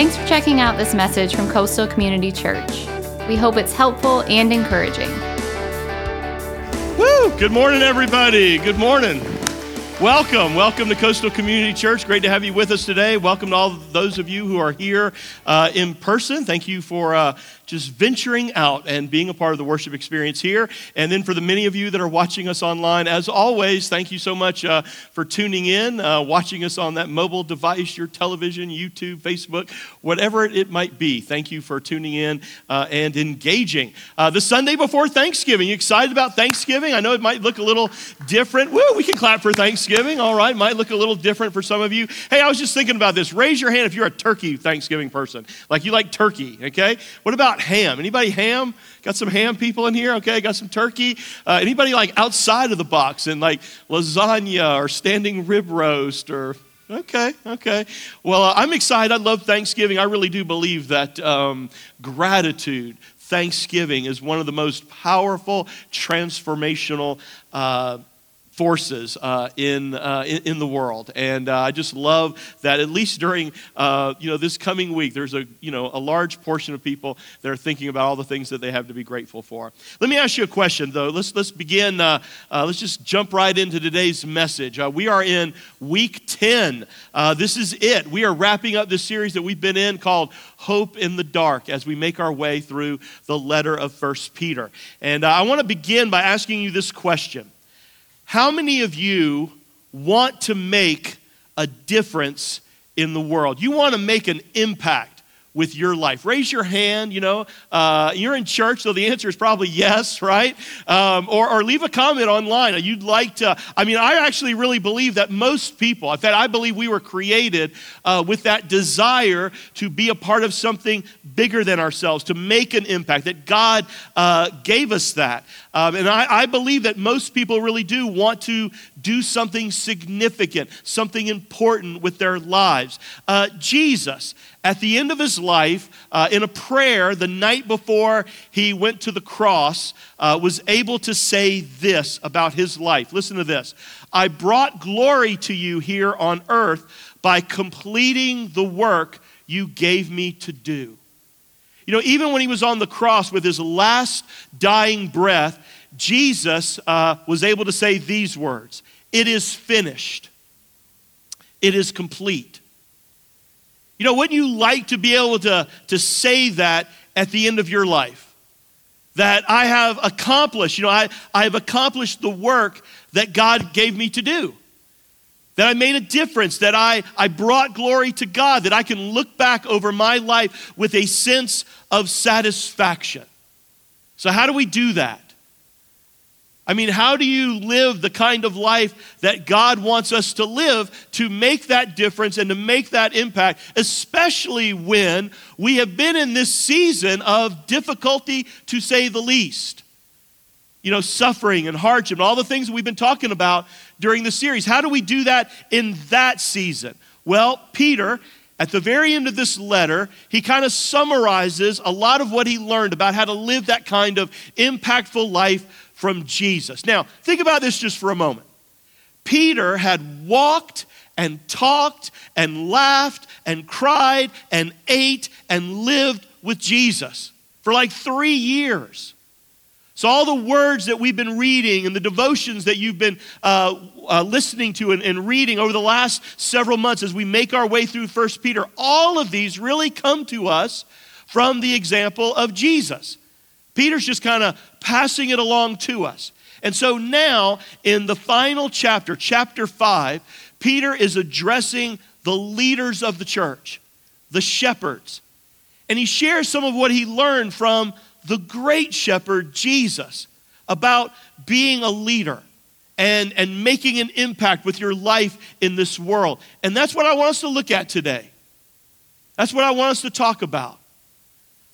Thanks for checking out this message from Coastal Community Church. We hope it's helpful and encouraging. Woo! Good morning, everybody. Good morning. Welcome. Welcome to Coastal Community Church. Great to have you with us today. Welcome to all those of you who are here uh, in person. Thank you for uh, just venturing out and being a part of the worship experience here. And then for the many of you that are watching us online, as always, thank you so much uh, for tuning in, uh, watching us on that mobile device, your television, YouTube, Facebook, whatever it might be. Thank you for tuning in uh, and engaging. Uh, the Sunday before Thanksgiving, you excited about Thanksgiving? I know it might look a little different. Woo, we can clap for Thanksgiving. All right, might look a little different for some of you. Hey, I was just thinking about this. Raise your hand if you're a turkey Thanksgiving person. Like you like turkey, okay? What about ham. Anybody ham? Got some ham people in here? Okay, got some turkey. Uh, anybody like outside of the box and like lasagna or standing rib roast or Okay, okay. Well, uh, I'm excited. I love Thanksgiving. I really do believe that um, gratitude, Thanksgiving, is one of the most powerful, transformational uh, forces uh, in, uh, in, in the world, and uh, I just love that. At least during uh, you know this coming week, there's a you know a large portion of people that are thinking about all the things that they have to be grateful for. Let me ask you a question, though. Let's let's begin. Uh, uh, let's just jump right into today's message. we are in week ten. this is it. We are wrapping up this series that we've been in called "Hope in the Dark" as we make our way through the letter of First Peter. And I want to begin by asking you this question. How many of you want to make a difference in the world? You want to make an impact with your life? Raise your hand, you know. Uh, you're in church, so the answer is probably yes, right? Um, or, or leave a comment online. You'd like to, I mean, I actually really believe that most people, in fact, I believe we were created uh, with that desire to be a part of something bigger than ourselves, to make an impact, that God uh, gave us that. Um, and I, I believe that most people really do want to do something significant, something important with their lives. Uh, Jesus, at the end of his life, uh, in a prayer the night before he went to the cross, uh, was able to say this about his life. Listen to this I brought glory to you here on earth by completing the work you gave me to do. You know, even when he was on the cross with his last dying breath, Jesus uh, was able to say these words It is finished, it is complete. You know, wouldn't you like to be able to, to say that at the end of your life? That I have accomplished, you know, I, I have accomplished the work that God gave me to do that I made a difference, that I, I brought glory to God, that I can look back over my life with a sense of satisfaction. So, how do we do that? I mean, how do you live the kind of life that God wants us to live to make that difference and to make that impact, especially when we have been in this season of difficulty, to say the least? You know, suffering and hardship and all the things we've been talking about during the series. How do we do that in that season? Well, Peter, at the very end of this letter, he kind of summarizes a lot of what he learned about how to live that kind of impactful life from Jesus. Now, think about this just for a moment. Peter had walked and talked and laughed and cried and ate and lived with Jesus for like three years. So, all the words that we've been reading and the devotions that you've been uh, uh, listening to and, and reading over the last several months as we make our way through First Peter, all of these really come to us from the example of Jesus. Peter's just kind of passing it along to us. And so now, in the final chapter, chapter 5, Peter is addressing the leaders of the church, the shepherds. And he shares some of what he learned from the great shepherd, Jesus, about being a leader and, and making an impact with your life in this world. And that's what I want us to look at today. That's what I want us to talk about.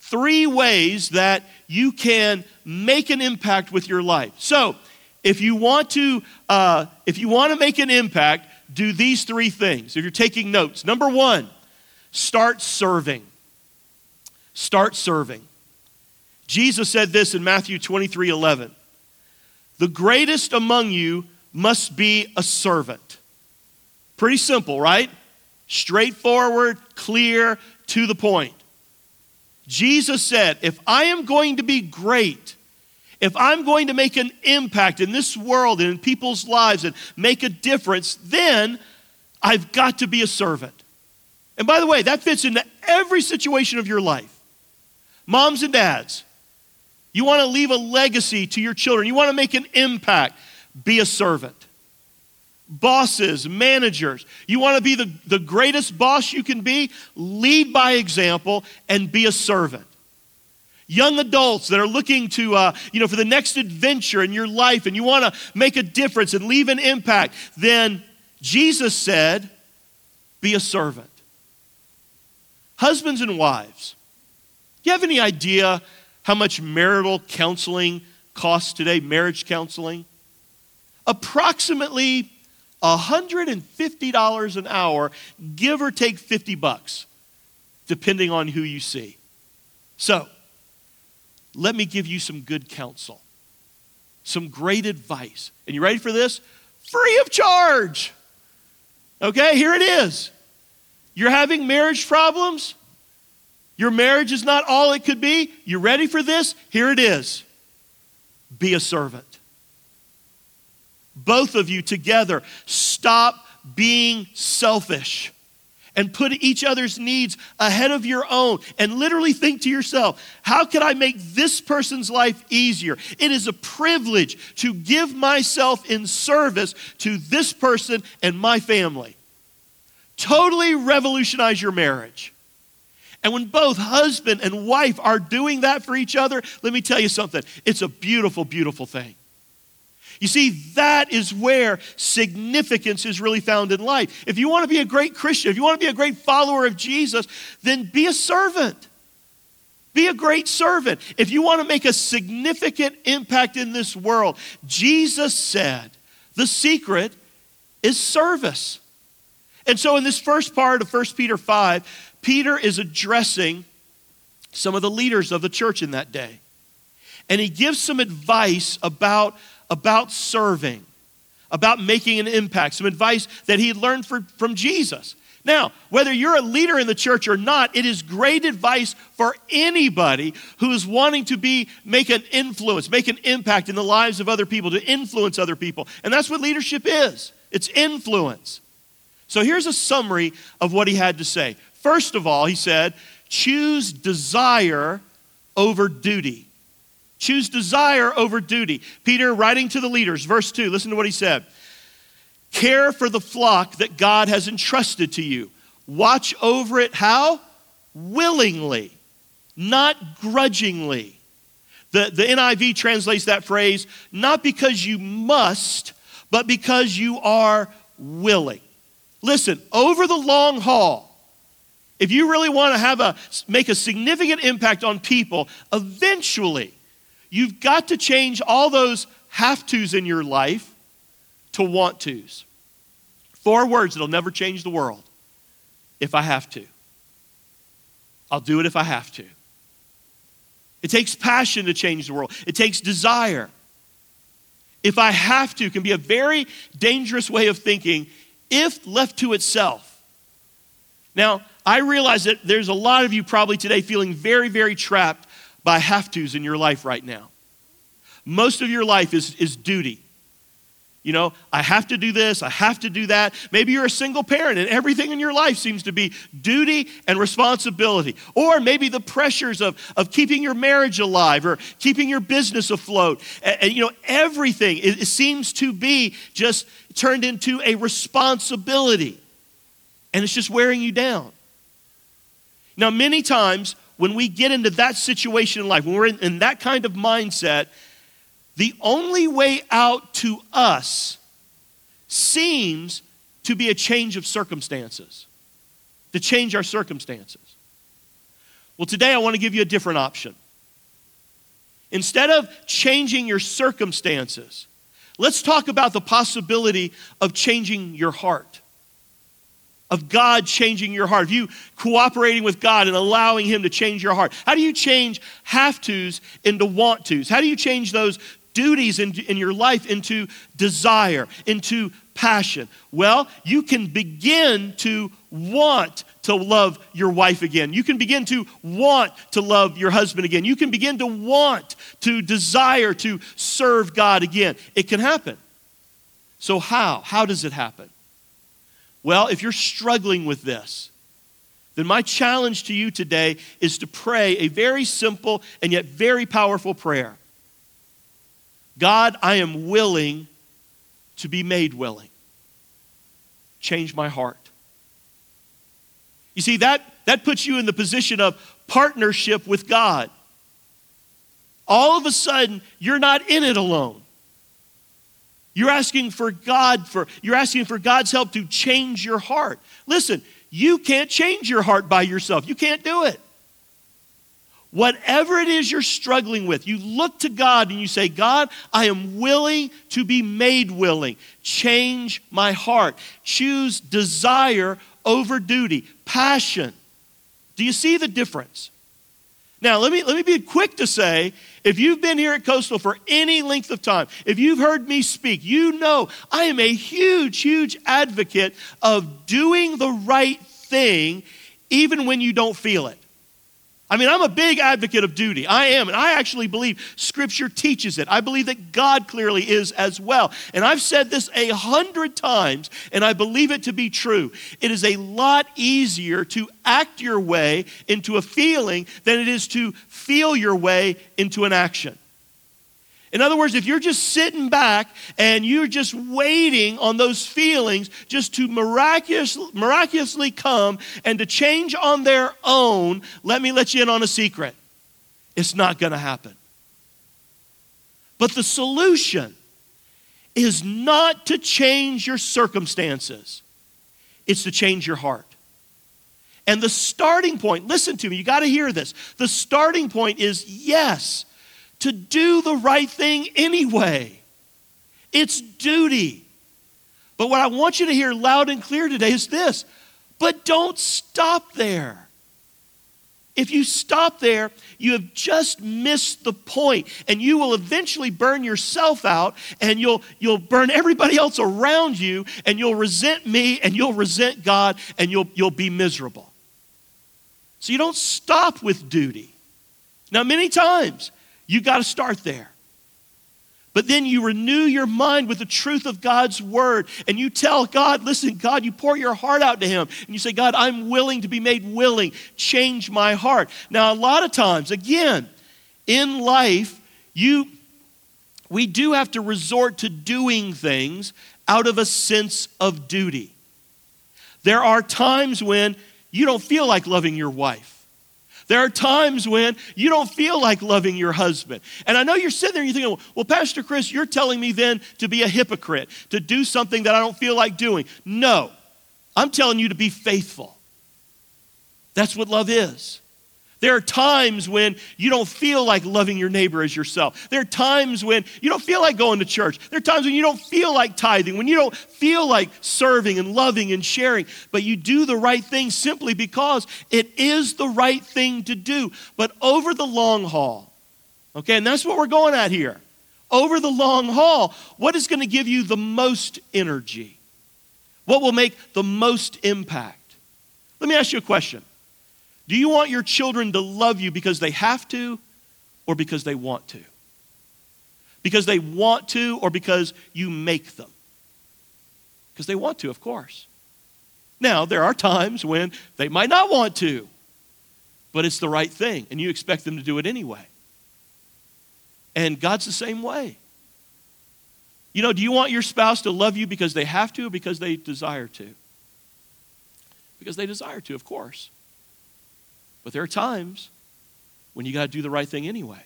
Three ways that you can make an impact with your life. So, if you want to, uh, if you want to make an impact, do these three things. If you're taking notes, number one, start serving. Start serving. Jesus said this in Matthew 23 11. The greatest among you must be a servant. Pretty simple, right? Straightforward, clear, to the point. Jesus said, If I am going to be great, if I'm going to make an impact in this world and in people's lives and make a difference, then I've got to be a servant. And by the way, that fits into every situation of your life. Moms and dads, you want to leave a legacy to your children, you want to make an impact, be a servant. Bosses, managers, you want to be the, the greatest boss you can be, lead by example and be a servant. Young adults that are looking to, uh, you know, for the next adventure in your life and you want to make a difference and leave an impact, then Jesus said, be a servant. Husbands and wives, do you have any idea how much marital counseling costs today, marriage counseling? Approximately $150 an hour, give or take 50 bucks, depending on who you see. So, let me give you some good counsel, some great advice. And you ready for this? Free of charge. Okay, here it is. You're having marriage problems? Your marriage is not all it could be? You ready for this? Here it is. Be a servant. Both of you together, stop being selfish and put each other's needs ahead of your own and literally think to yourself, how can I make this person's life easier? It is a privilege to give myself in service to this person and my family. Totally revolutionize your marriage. And when both husband and wife are doing that for each other, let me tell you something. It's a beautiful, beautiful thing. You see, that is where significance is really found in life. If you want to be a great Christian, if you want to be a great follower of Jesus, then be a servant. Be a great servant. If you want to make a significant impact in this world, Jesus said the secret is service. And so, in this first part of 1 Peter 5, Peter is addressing some of the leaders of the church in that day. And he gives some advice about, about serving, about making an impact, some advice that he learned for, from Jesus. Now, whether you're a leader in the church or not, it is great advice for anybody who is wanting to be make an influence, make an impact in the lives of other people, to influence other people. And that's what leadership is. It's influence. So here's a summary of what he had to say. First of all, he said, choose desire over duty. Choose desire over duty. Peter, writing to the leaders, verse 2, listen to what he said. Care for the flock that God has entrusted to you. Watch over it how? Willingly, not grudgingly. The, the NIV translates that phrase not because you must, but because you are willing. Listen, over the long haul, if you really want to have a make a significant impact on people, eventually you've got to change all those have tos in your life to want tos. Four words that'll never change the world. If I have to. I'll do it if I have to. It takes passion to change the world. It takes desire. If I have to can be a very dangerous way of thinking if left to itself. Now, I realize that there's a lot of you probably today feeling very, very trapped by have tos in your life right now. Most of your life is, is duty. You know, I have to do this, I have to do that. Maybe you're a single parent and everything in your life seems to be duty and responsibility. Or maybe the pressures of, of keeping your marriage alive or keeping your business afloat. And, and you know, everything it, it seems to be just turned into a responsibility. And it's just wearing you down. Now, many times when we get into that situation in life, when we're in, in that kind of mindset, the only way out to us seems to be a change of circumstances, to change our circumstances. Well, today I want to give you a different option. Instead of changing your circumstances, let's talk about the possibility of changing your heart of God changing your heart, of you cooperating with God and allowing Him to change your heart. How do you change have tos into want tos? How do you change those duties in, in your life into desire, into passion? Well, you can begin to want to love your wife again. You can begin to want to love your husband again. You can begin to want to desire to serve God again. It can happen. So, how? How does it happen? Well, if you're struggling with this, then my challenge to you today is to pray a very simple and yet very powerful prayer God, I am willing to be made willing. Change my heart. You see, that, that puts you in the position of partnership with God. All of a sudden, you're not in it alone. You're asking for God for you're asking for God's help to change your heart. Listen, you can't change your heart by yourself. You can't do it. Whatever it is you're struggling with, you look to God and you say, God, I am willing to be made willing. Change my heart. Choose desire over duty, passion. Do you see the difference? Now, let me, let me be quick to say if you've been here at Coastal for any length of time, if you've heard me speak, you know I am a huge, huge advocate of doing the right thing even when you don't feel it. I mean, I'm a big advocate of duty. I am. And I actually believe Scripture teaches it. I believe that God clearly is as well. And I've said this a hundred times, and I believe it to be true. It is a lot easier to act your way into a feeling than it is to feel your way into an action. In other words, if you're just sitting back and you're just waiting on those feelings just to miraculous, miraculously come and to change on their own, let me let you in on a secret. It's not going to happen. But the solution is not to change your circumstances, it's to change your heart. And the starting point, listen to me, you got to hear this. The starting point is yes to do the right thing anyway. It's duty. But what I want you to hear loud and clear today is this but don't stop there. If you stop there, you have just missed the point, and you will eventually burn yourself out, and you'll, you'll burn everybody else around you, and you'll resent me, and you'll resent God, and you'll, you'll be miserable. So you don't stop with duty. Now, many times you got to start there. But then you renew your mind with the truth of God's word and you tell God, listen, God, you pour your heart out to Him and you say, God, I'm willing to be made willing. Change my heart. Now, a lot of times, again, in life, you we do have to resort to doing things out of a sense of duty. There are times when you don't feel like loving your wife. There are times when you don't feel like loving your husband. And I know you're sitting there and you're thinking, well, Pastor Chris, you're telling me then to be a hypocrite, to do something that I don't feel like doing. No, I'm telling you to be faithful. That's what love is. There are times when you don't feel like loving your neighbor as yourself. There are times when you don't feel like going to church. There are times when you don't feel like tithing, when you don't feel like serving and loving and sharing, but you do the right thing simply because it is the right thing to do. But over the long haul, okay, and that's what we're going at here. Over the long haul, what is going to give you the most energy? What will make the most impact? Let me ask you a question. Do you want your children to love you because they have to or because they want to? Because they want to or because you make them? Because they want to, of course. Now, there are times when they might not want to, but it's the right thing, and you expect them to do it anyway. And God's the same way. You know, do you want your spouse to love you because they have to or because they desire to? Because they desire to, of course. But there are times when you got to do the right thing anyway.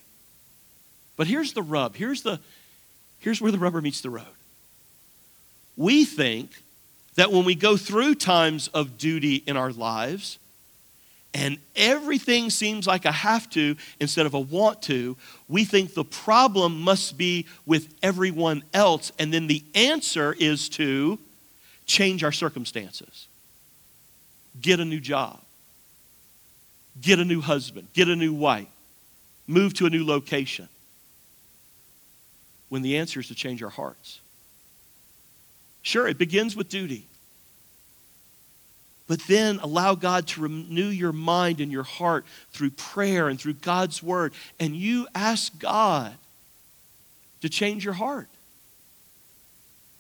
But here's the rub. Here's, the, here's where the rubber meets the road. We think that when we go through times of duty in our lives, and everything seems like a have to instead of a want to, we think the problem must be with everyone else. And then the answer is to change our circumstances, get a new job, get a new husband, get a new wife, move to a new location. When the answer is to change our hearts. Sure, it begins with duty. but then allow God to renew your mind and your heart through prayer and through God's word. And you ask God to change your heart.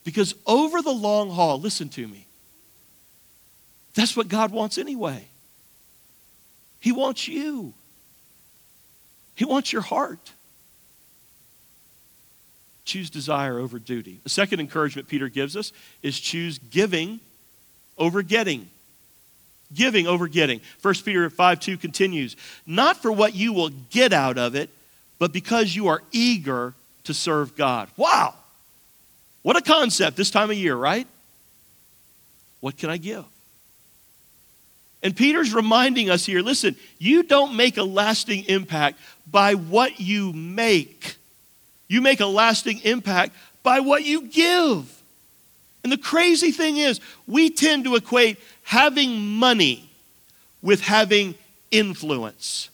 Because over the long haul, listen to me, that's what God wants anyway. He wants you, He wants your heart. Choose desire over duty. The second encouragement Peter gives us is choose giving over getting. Giving over getting. 1 Peter 5 2 continues, not for what you will get out of it, but because you are eager to serve God. Wow! What a concept this time of year, right? What can I give? And Peter's reminding us here listen, you don't make a lasting impact by what you make, you make a lasting impact by what you give. And the crazy thing is, we tend to equate having money with having influence.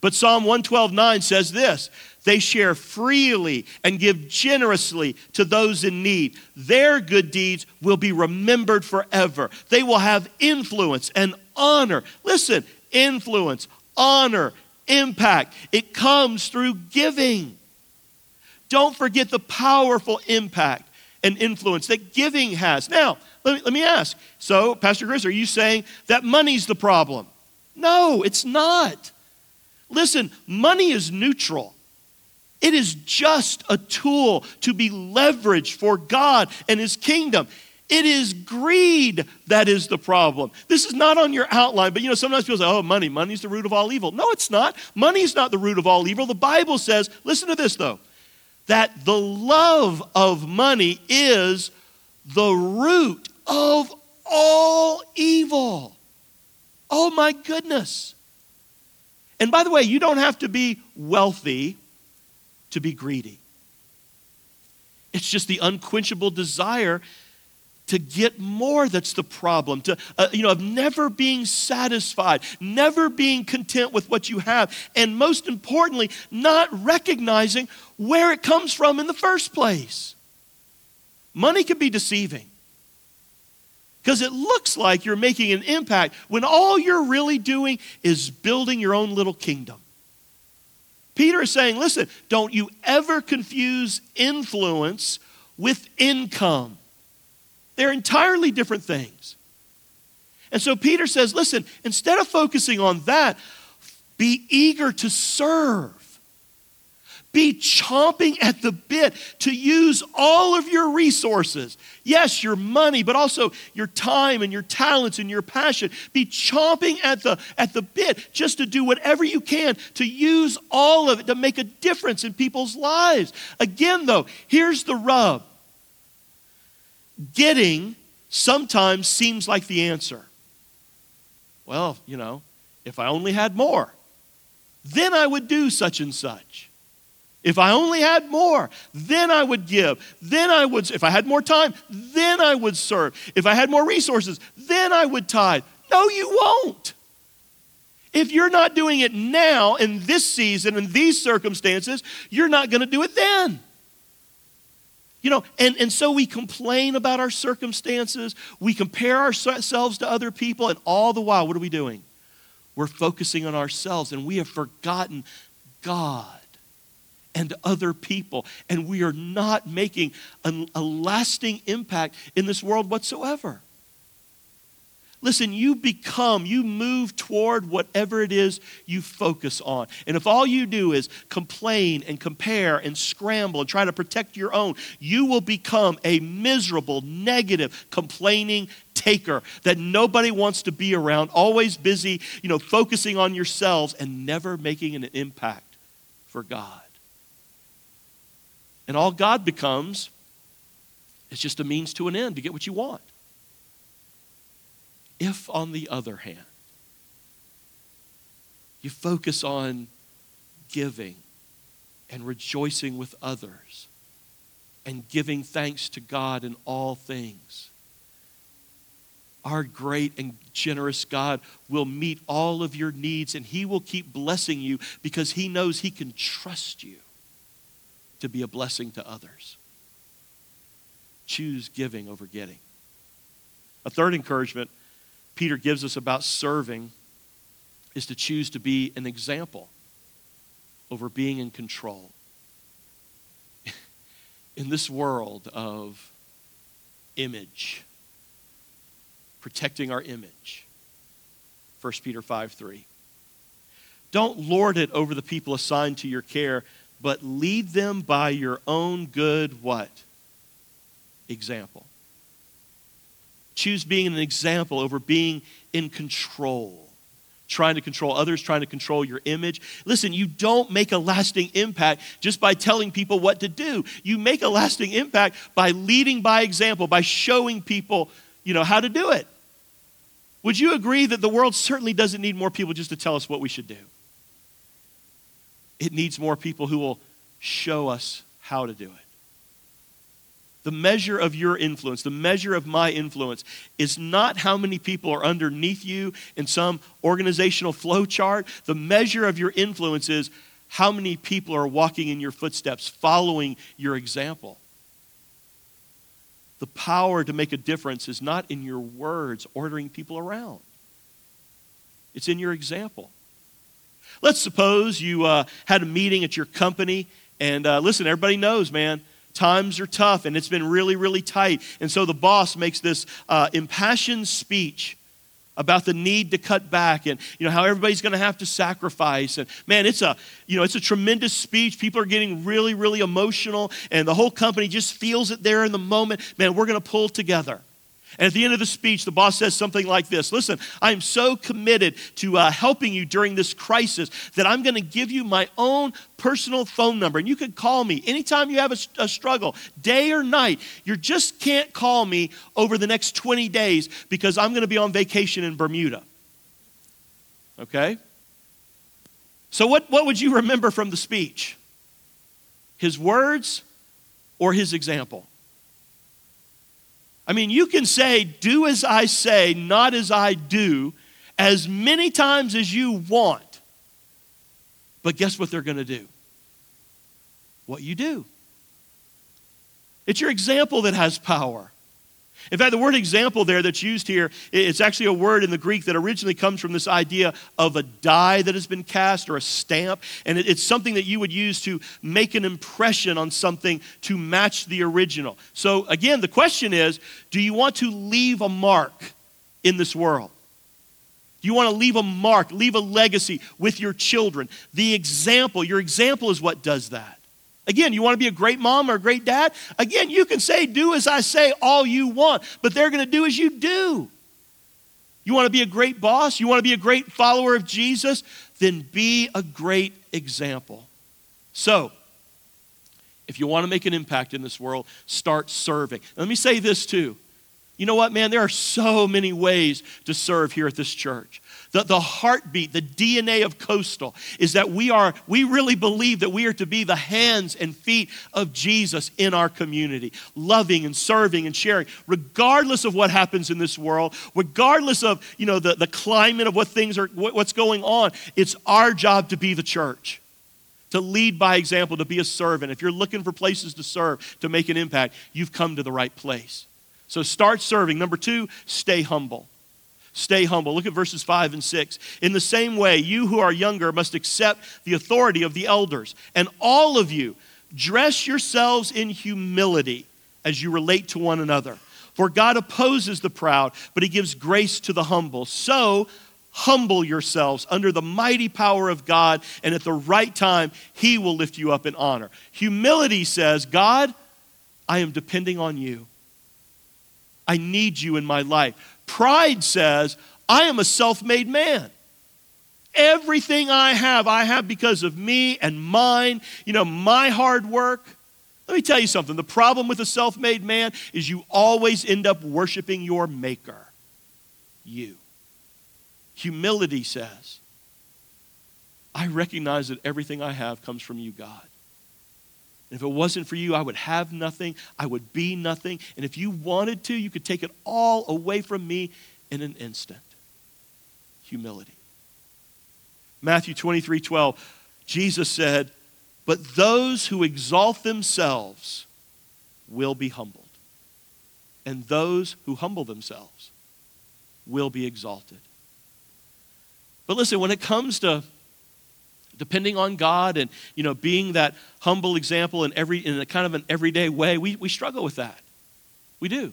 But Psalm 112:9 says this, they share freely and give generously to those in need. Their good deeds will be remembered forever. They will have influence and honor. Listen, influence, honor, impact. It comes through giving. Don't forget the powerful impact and influence that giving has. Now, let me, let me ask so, Pastor Chris, are you saying that money's the problem? No, it's not. Listen, money is neutral. It is just a tool to be leveraged for God and His kingdom. It is greed that is the problem. This is not on your outline, but you know, sometimes people say, oh, money, money's the root of all evil. No, it's not. Money's not the root of all evil. The Bible says, listen to this though, that the love of money is the root of all evil. Oh my goodness. And by the way, you don't have to be wealthy to be greedy. It's just the unquenchable desire to get more that's the problem to uh, you know of never being satisfied never being content with what you have and most importantly not recognizing where it comes from in the first place money can be deceiving because it looks like you're making an impact when all you're really doing is building your own little kingdom Peter is saying, listen, don't you ever confuse influence with income. They're entirely different things. And so Peter says, listen, instead of focusing on that, be eager to serve. Be chomping at the bit to use all of your resources. Yes, your money, but also your time and your talents and your passion. Be chomping at the, at the bit just to do whatever you can to use all of it to make a difference in people's lives. Again, though, here's the rub getting sometimes seems like the answer. Well, you know, if I only had more, then I would do such and such. If I only had more, then I would give. Then I would, if I had more time, then I would serve. If I had more resources, then I would tithe. No, you won't. If you're not doing it now in this season, in these circumstances, you're not going to do it then. You know, and, and so we complain about our circumstances, we compare ourselves to other people, and all the while, what are we doing? We're focusing on ourselves, and we have forgotten God and other people. And we are not making a, a, lasting impact in this world whatsoever. Listen, you become, you move toward whatever it is you focus on. And if all you do is complain and compare and scramble and try to protect your own, you will become a miserable, negative, complaining taker that nobody wants to be around, always busy, you know, focusing on yourselves and never making an impact for God. And all God becomes is just a means to an end to get what you want. If, on the other hand, you focus on giving and rejoicing with others and giving thanks to God in all things, our great and generous God will meet all of your needs and He will keep blessing you because He knows He can trust you to be a blessing to others. Choose giving over getting. A third encouragement Peter gives us about serving is to choose to be an example over being in control. in this world of image, protecting our image. 1 Peter 5 3. Don't lord it over the people assigned to your care, but lead them by your own good what? Example. Choose being an example over being in control. Trying to control others, trying to control your image. Listen, you don't make a lasting impact just by telling people what to do. You make a lasting impact by leading by example, by showing people, you know, how to do it. Would you agree that the world certainly doesn't need more people just to tell us what we should do? It needs more people who will show us how to do it. The measure of your influence, the measure of my influence, is not how many people are underneath you in some organizational flow chart. The measure of your influence is how many people are walking in your footsteps, following your example. The power to make a difference is not in your words ordering people around, it's in your example. Let's suppose you uh, had a meeting at your company, and uh, listen, everybody knows, man, times are tough and it's been really, really tight. And so the boss makes this uh, impassioned speech about the need to cut back and you know how everybody's going to have to sacrifice. And man it's a you know it's a tremendous speech. People are getting really really emotional and the whole company just feels it there in the moment. Man we're going to pull together and at the end of the speech, the boss says something like this Listen, I am so committed to uh, helping you during this crisis that I'm going to give you my own personal phone number. And you can call me anytime you have a, a struggle, day or night. You just can't call me over the next 20 days because I'm going to be on vacation in Bermuda. Okay? So, what, what would you remember from the speech? His words or his example? I mean, you can say, do as I say, not as I do, as many times as you want. But guess what they're going to do? What you do. It's your example that has power. In fact, the word example there that's used here, it's actually a word in the Greek that originally comes from this idea of a die that has been cast or a stamp. And it's something that you would use to make an impression on something to match the original. So, again, the question is do you want to leave a mark in this world? Do you want to leave a mark, leave a legacy with your children? The example, your example is what does that. Again, you want to be a great mom or a great dad? Again, you can say, do as I say all you want, but they're going to do as you do. You want to be a great boss? You want to be a great follower of Jesus? Then be a great example. So, if you want to make an impact in this world, start serving. Let me say this too. You know what, man? There are so many ways to serve here at this church. The, the heartbeat, the DNA of Coastal is that we are, we really believe that we are to be the hands and feet of Jesus in our community, loving and serving and sharing, regardless of what happens in this world, regardless of, you know, the, the climate of what things are, what, what's going on. It's our job to be the church to lead by example, to be a servant. If you're looking for places to serve, to make an impact, you've come to the right place. So start serving. Number two, stay humble. Stay humble. Look at verses 5 and 6. In the same way, you who are younger must accept the authority of the elders. And all of you, dress yourselves in humility as you relate to one another. For God opposes the proud, but he gives grace to the humble. So, humble yourselves under the mighty power of God, and at the right time, he will lift you up in honor. Humility says, God, I am depending on you. I need you in my life. Pride says, I am a self made man. Everything I have, I have because of me and mine, you know, my hard work. Let me tell you something. The problem with a self made man is you always end up worshiping your maker, you. Humility says, I recognize that everything I have comes from you, God. And if it wasn't for you, I would have nothing. I would be nothing. And if you wanted to, you could take it all away from me in an instant. Humility. Matthew 23 12, Jesus said, But those who exalt themselves will be humbled, and those who humble themselves will be exalted. But listen, when it comes to depending on God and you know being that humble example in every in a kind of an everyday way, we, we struggle with that. We do.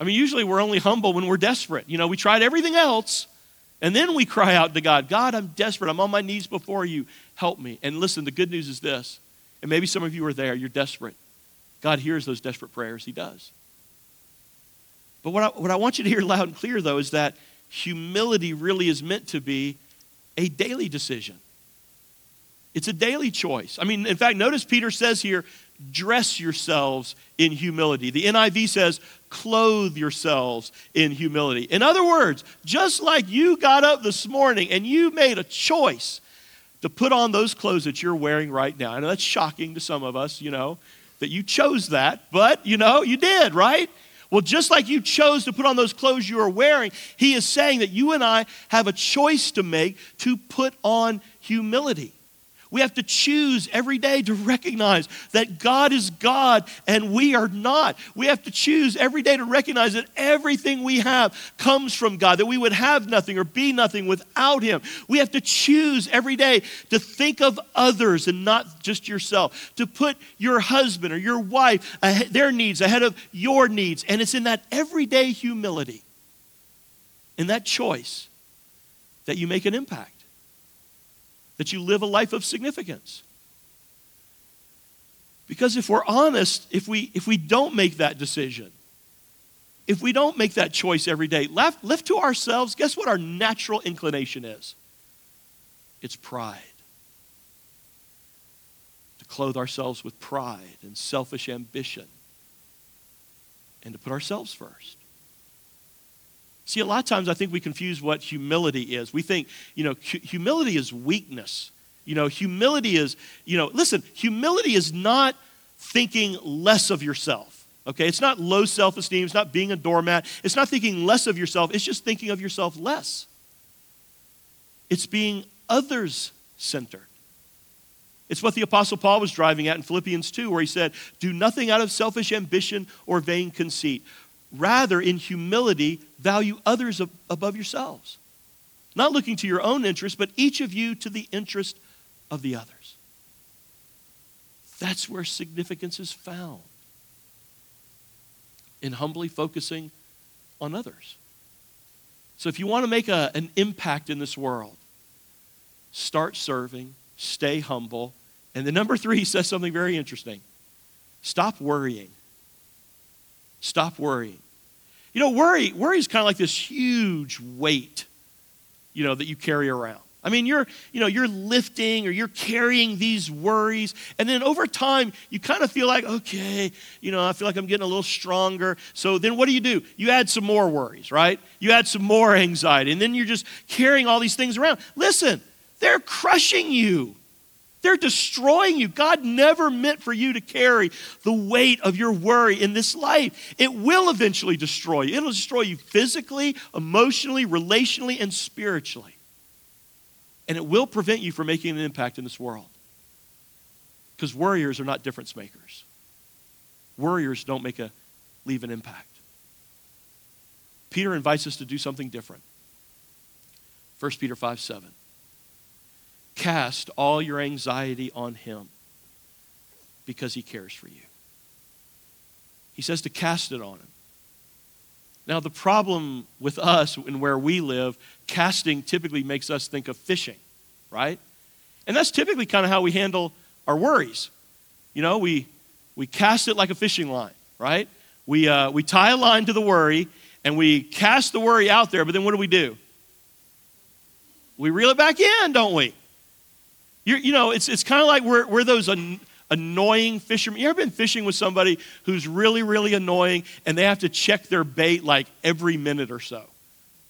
I mean, usually we're only humble when we're desperate. You know, we tried everything else, and then we cry out to God, God, I'm desperate. I'm on my knees before you. Help me. And listen, the good news is this, and maybe some of you are there, you're desperate. God hears those desperate prayers, He does. But what I, what I want you to hear loud and clear, though, is that humility really is meant to be a daily decision. It's a daily choice. I mean, in fact, notice Peter says here, dress yourselves in humility. The NIV says, clothe yourselves in humility. In other words, just like you got up this morning and you made a choice to put on those clothes that you're wearing right now. I know that's shocking to some of us, you know, that you chose that, but you know, you did, right? Well, just like you chose to put on those clothes you are wearing, he is saying that you and I have a choice to make to put on humility. We have to choose every day to recognize that God is God and we are not. We have to choose every day to recognize that everything we have comes from God, that we would have nothing or be nothing without Him. We have to choose every day to think of others and not just yourself, to put your husband or your wife, their needs ahead of your needs. And it's in that everyday humility, in that choice, that you make an impact that you live a life of significance. Because if we're honest, if we, if we don't make that decision, if we don't make that choice every day, left, left to ourselves, guess what our natural inclination is? It's pride. To clothe ourselves with pride and selfish ambition and to put ourselves first. See, a lot of times I think we confuse what humility is. We think, you know, hu- humility is weakness. You know, humility is, you know, listen, humility is not thinking less of yourself. Okay? It's not low self esteem. It's not being a doormat. It's not thinking less of yourself. It's just thinking of yourself less. It's being others centered. It's what the Apostle Paul was driving at in Philippians 2, where he said, Do nothing out of selfish ambition or vain conceit. Rather, in humility, value others above yourselves. Not looking to your own interest, but each of you to the interest of the others. That's where significance is found in humbly focusing on others. So, if you want to make a, an impact in this world, start serving, stay humble. And the number three says something very interesting stop worrying. Stop worrying. You know, worry, worry is kind of like this huge weight, you know, that you carry around. I mean, you're, you know, you're lifting or you're carrying these worries, and then over time, you kind of feel like, okay, you know, I feel like I'm getting a little stronger. So then what do you do? You add some more worries, right? You add some more anxiety, and then you're just carrying all these things around. Listen, they're crushing you. They're destroying you. God never meant for you to carry the weight of your worry in this life. It will eventually destroy you. It'll destroy you physically, emotionally, relationally, and spiritually. And it will prevent you from making an impact in this world. Because worriers are not difference makers. Worriers don't make a leave an impact. Peter invites us to do something different. 1 Peter 5 7. Cast all your anxiety on Him because He cares for you. He says to cast it on Him. Now, the problem with us and where we live, casting typically makes us think of fishing, right? And that's typically kind of how we handle our worries. You know, we, we cast it like a fishing line, right? We, uh, we tie a line to the worry and we cast the worry out there, but then what do we do? We reel it back in, don't we? You're, you know, it's, it's kind of like we're, we're those an, annoying fishermen. You ever been fishing with somebody who's really, really annoying and they have to check their bait like every minute or so?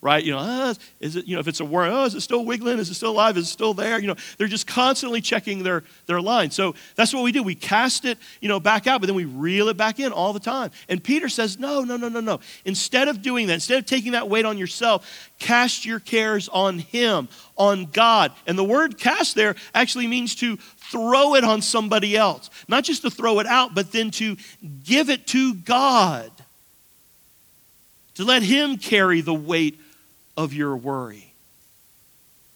Right? You know, ah, is it, you know, if it's a worm, oh, is it still wiggling? Is it still alive? Is it still there? You know, they're just constantly checking their, their line. So that's what we do. We cast it, you know, back out, but then we reel it back in all the time. And Peter says, no, no, no, no, no. Instead of doing that, instead of taking that weight on yourself, cast your cares on him, on God. And the word cast there actually means to throw it on somebody else. Not just to throw it out, but then to give it to God to let Him carry the weight of your worry.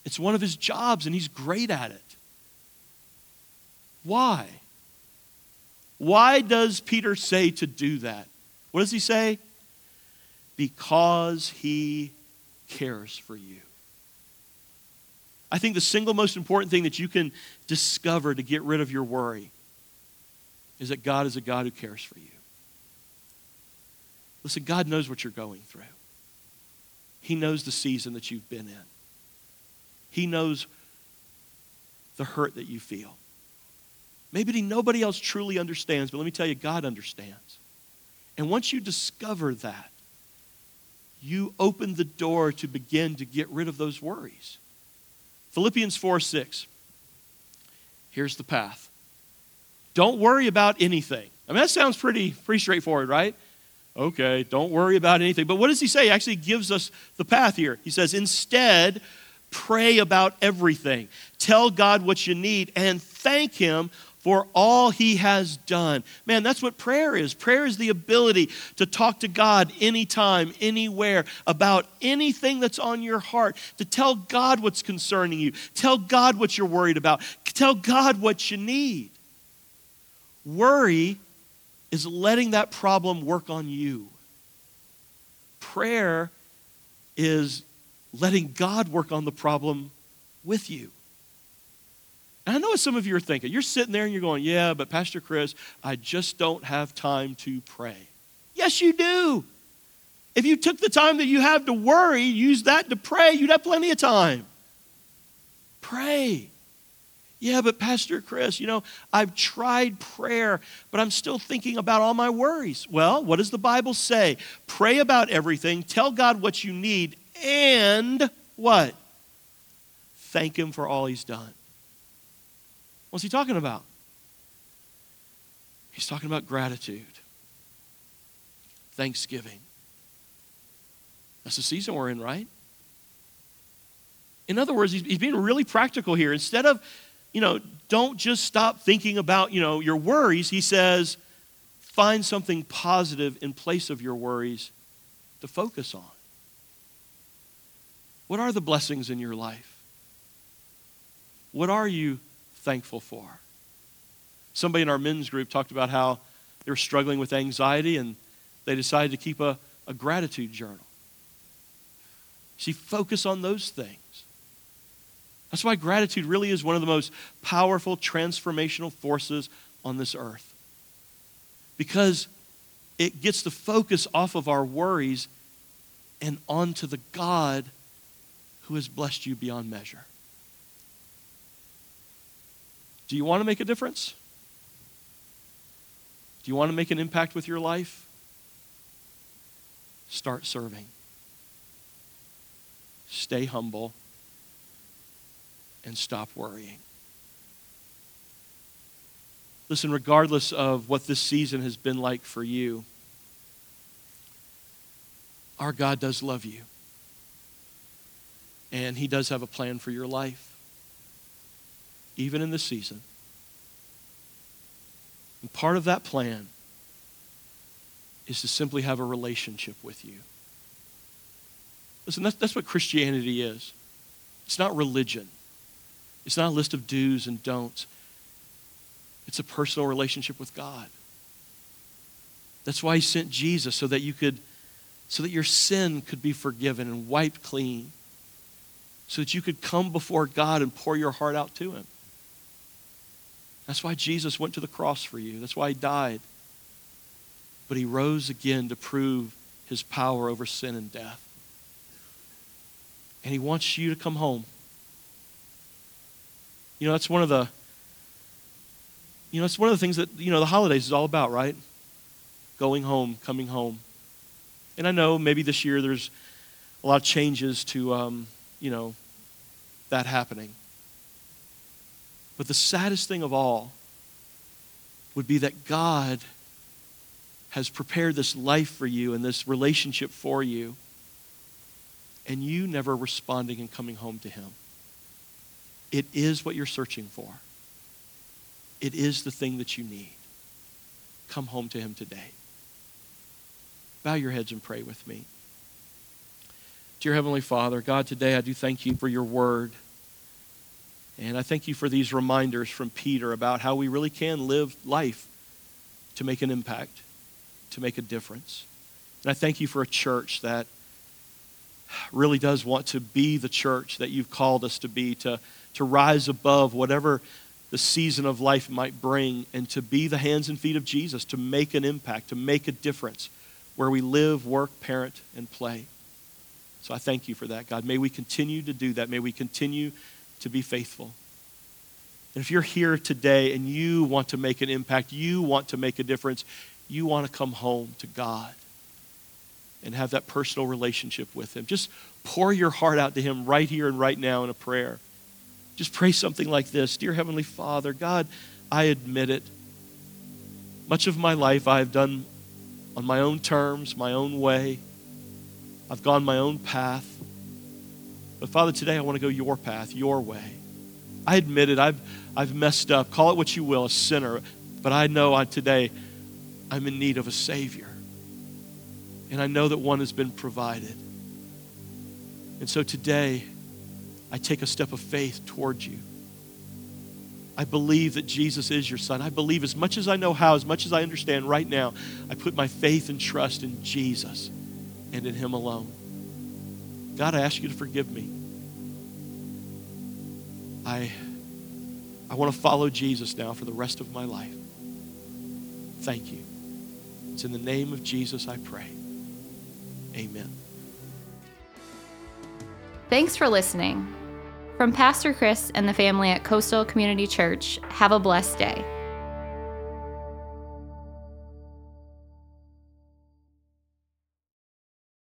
It's one of His jobs, and He's great at it. Why? Why does Peter say to do that? What does he say? Because he cares for you. I think the single most important thing that you can discover to get rid of your worry is that God is a God who cares for you. Listen, God knows what you're going through. He knows the season that you've been in. He knows the hurt that you feel. Maybe nobody else truly understands, but let me tell you, God understands. And once you discover that, you open the door to begin to get rid of those worries. Philippians 4 6. Here's the path. Don't worry about anything. I mean, that sounds pretty, pretty straightforward, right? Okay, don't worry about anything. But what does he say? He actually gives us the path here. He says, instead, pray about everything. Tell God what you need and thank Him for all he has done. Man, that's what prayer is. Prayer is the ability to talk to God anytime, anywhere, about anything that's on your heart, to tell God what's concerning you, tell God what you're worried about, tell God what you need. Worry is letting that problem work on you. Prayer is letting God work on the problem with you. And I know what some of you are thinking. You're sitting there and you're going, Yeah, but Pastor Chris, I just don't have time to pray. Yes, you do. If you took the time that you have to worry, use that to pray, you'd have plenty of time. Pray. Yeah, but Pastor Chris, you know, I've tried prayer, but I'm still thinking about all my worries. Well, what does the Bible say? Pray about everything, tell God what you need, and what? Thank Him for all He's done. What's he talking about? He's talking about gratitude, thanksgiving. That's the season we're in, right? In other words, he's, being really practical here. Instead of, you know, don't just stop thinking about, you know, your worries, he says, find something positive in place of your worries to focus on. What are the blessings in your life? What are you thankful for. Somebody in our men's group talked about how they were struggling with anxiety and they decided to keep a, a gratitude journal. See, focus on those things. That's why gratitude really is one of the most powerful transformational forces on this earth. Because it gets the focus off of our worries and onto the God who has blessed you beyond measure. Do you want to make a difference? Do you want to make an impact with your life? Start serving. Stay humble and stop worrying. Listen, regardless of what this season has been like for you, our God does love you. And He does have a plan for your life even in this season. And part of that plan is to simply have a relationship with you. Listen, that's, that's what Christianity is. It's not religion. It's not a list of do's and don'ts. It's a personal relationship with God. That's why he sent Jesus so that you could so that your sin could be forgiven and wiped clean. So that you could come before God and pour your heart out to him. That's why Jesus went to the cross for you. That's why he died. But he rose again to prove his power over sin and death. And he wants you to come home. You know, that's one of the you know, it's one of the things that, you know, the holidays is all about, right? Going home, coming home. And I know maybe this year there's a lot of changes to, um, you know, that happening. But the saddest thing of all would be that God has prepared this life for you and this relationship for you, and you never responding and coming home to Him. It is what you're searching for, it is the thing that you need. Come home to Him today. Bow your heads and pray with me. Dear Heavenly Father, God, today I do thank you for your word. And I thank you for these reminders from Peter about how we really can live life to make an impact, to make a difference. And I thank you for a church that really does want to be the church that you've called us to be, to, to rise above whatever the season of life might bring, and to be the hands and feet of Jesus, to make an impact, to make a difference where we live, work, parent, and play. So I thank you for that, God. May we continue to do that. May we continue to be faithful. And if you're here today and you want to make an impact, you want to make a difference, you want to come home to God and have that personal relationship with Him, just pour your heart out to Him right here and right now in a prayer. Just pray something like this Dear Heavenly Father, God, I admit it. Much of my life I have done on my own terms, my own way. I've gone my own path. But Father, today I want to go your path, your way. I admit it. I've, I've messed up. Call it what you will, a sinner. But I know I, today I'm in need of a Savior. And I know that one has been provided. And so today, I take a step of faith towards you. I believe that Jesus is your son. I believe as much as I know how, as much as I understand right now, I put my faith and trust in Jesus and in Him alone. God, I ask you to forgive me. I, I want to follow Jesus now for the rest of my life. Thank you. It's in the name of Jesus I pray. Amen. Thanks for listening. From Pastor Chris and the family at Coastal Community Church, have a blessed day.